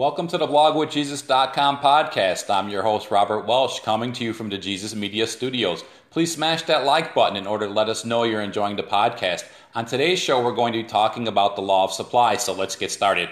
Welcome to the blogwithjesus.com podcast. I'm your host, Robert Welsh, coming to you from the Jesus Media Studios. Please smash that like button in order to let us know you're enjoying the podcast. On today's show, we're going to be talking about the law of supply, so let's get started.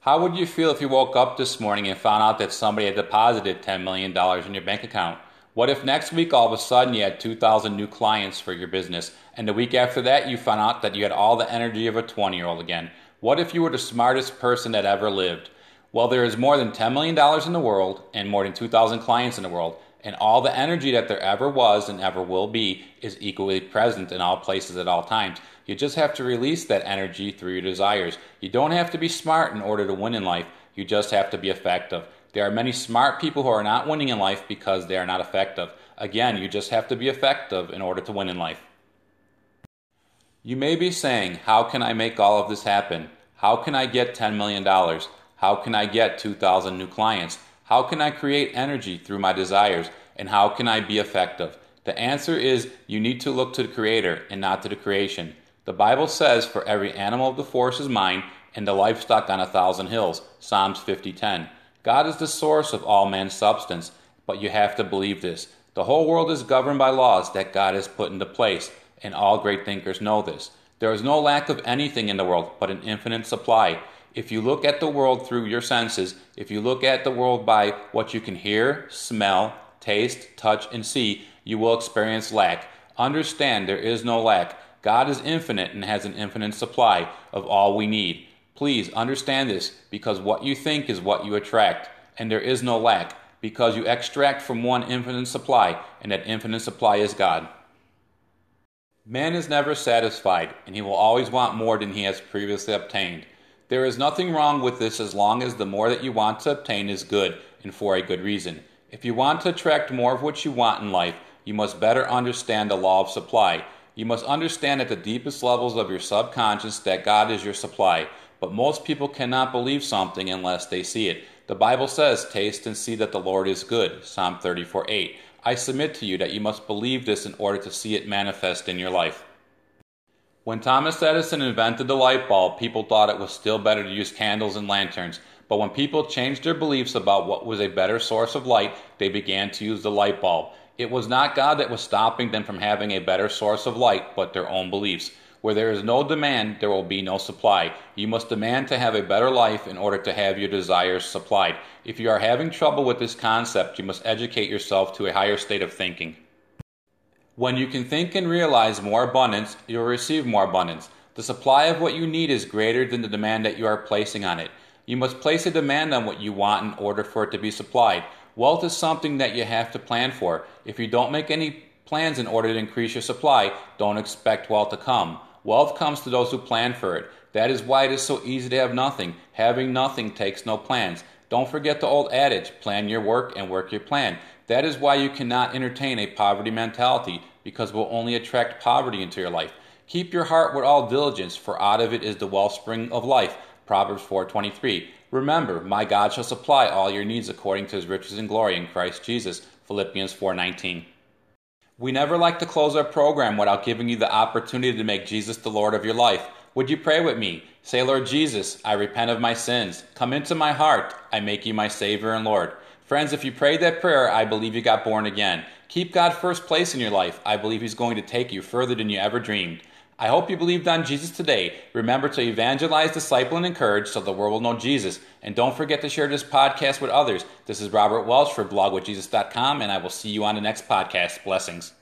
How would you feel if you woke up this morning and found out that somebody had deposited $10 million in your bank account? What if next week all of a sudden you had 2,000 new clients for your business, and the week after that you found out that you had all the energy of a 20 year old again? What if you were the smartest person that ever lived? Well, there is more than $10 million in the world and more than 2,000 clients in the world, and all the energy that there ever was and ever will be is equally present in all places at all times. You just have to release that energy through your desires. You don't have to be smart in order to win in life, you just have to be effective. There are many smart people who are not winning in life because they are not effective. Again, you just have to be effective in order to win in life. You may be saying, How can I make all of this happen? How can I get $10 million? How can I get 2,000 new clients? How can I create energy through my desires? And how can I be effective? The answer is you need to look to the Creator and not to the creation. The Bible says, For every animal of the forest is mine, and the livestock on a thousand hills. Psalms 50:10. God is the source of all man's substance, but you have to believe this. The whole world is governed by laws that God has put into place, and all great thinkers know this. There is no lack of anything in the world, but an infinite supply. If you look at the world through your senses, if you look at the world by what you can hear, smell, taste, touch, and see, you will experience lack. Understand there is no lack. God is infinite and has an infinite supply of all we need. Please understand this because what you think is what you attract, and there is no lack because you extract from one infinite supply, and that infinite supply is God. Man is never satisfied, and he will always want more than he has previously obtained. There is nothing wrong with this as long as the more that you want to obtain is good and for a good reason. If you want to attract more of what you want in life, you must better understand the law of supply. You must understand at the deepest levels of your subconscious that God is your supply. But most people cannot believe something unless they see it. The Bible says, Taste and see that the Lord is good. Psalm 34 8. I submit to you that you must believe this in order to see it manifest in your life. When Thomas Edison invented the light bulb, people thought it was still better to use candles and lanterns. But when people changed their beliefs about what was a better source of light, they began to use the light bulb. It was not God that was stopping them from having a better source of light, but their own beliefs. Where there is no demand, there will be no supply. You must demand to have a better life in order to have your desires supplied. If you are having trouble with this concept, you must educate yourself to a higher state of thinking. When you can think and realize more abundance, you will receive more abundance. The supply of what you need is greater than the demand that you are placing on it. You must place a demand on what you want in order for it to be supplied. Wealth is something that you have to plan for. If you don't make any plans in order to increase your supply, don't expect wealth to come. Wealth comes to those who plan for it. That is why it is so easy to have nothing. Having nothing takes no plans. Don't forget the old adage plan your work and work your plan. That is why you cannot entertain a poverty mentality, because it will only attract poverty into your life. Keep your heart with all diligence, for out of it is the wellspring of life. Proverbs 4:23. Remember, my God shall supply all your needs according to his riches and glory in Christ Jesus. Philippians 4:19. We never like to close our program without giving you the opportunity to make Jesus the Lord of your life. Would you pray with me? Say, Lord Jesus, I repent of my sins. Come into my heart. I make you my Savior and Lord. Friends, if you prayed that prayer, I believe you got born again. Keep God first place in your life. I believe He's going to take you further than you ever dreamed. I hope you believed on Jesus today. Remember to evangelize, disciple, and encourage so the world will know Jesus. And don't forget to share this podcast with others. This is Robert Welsh for blogwithjesus.com, and I will see you on the next podcast. Blessings.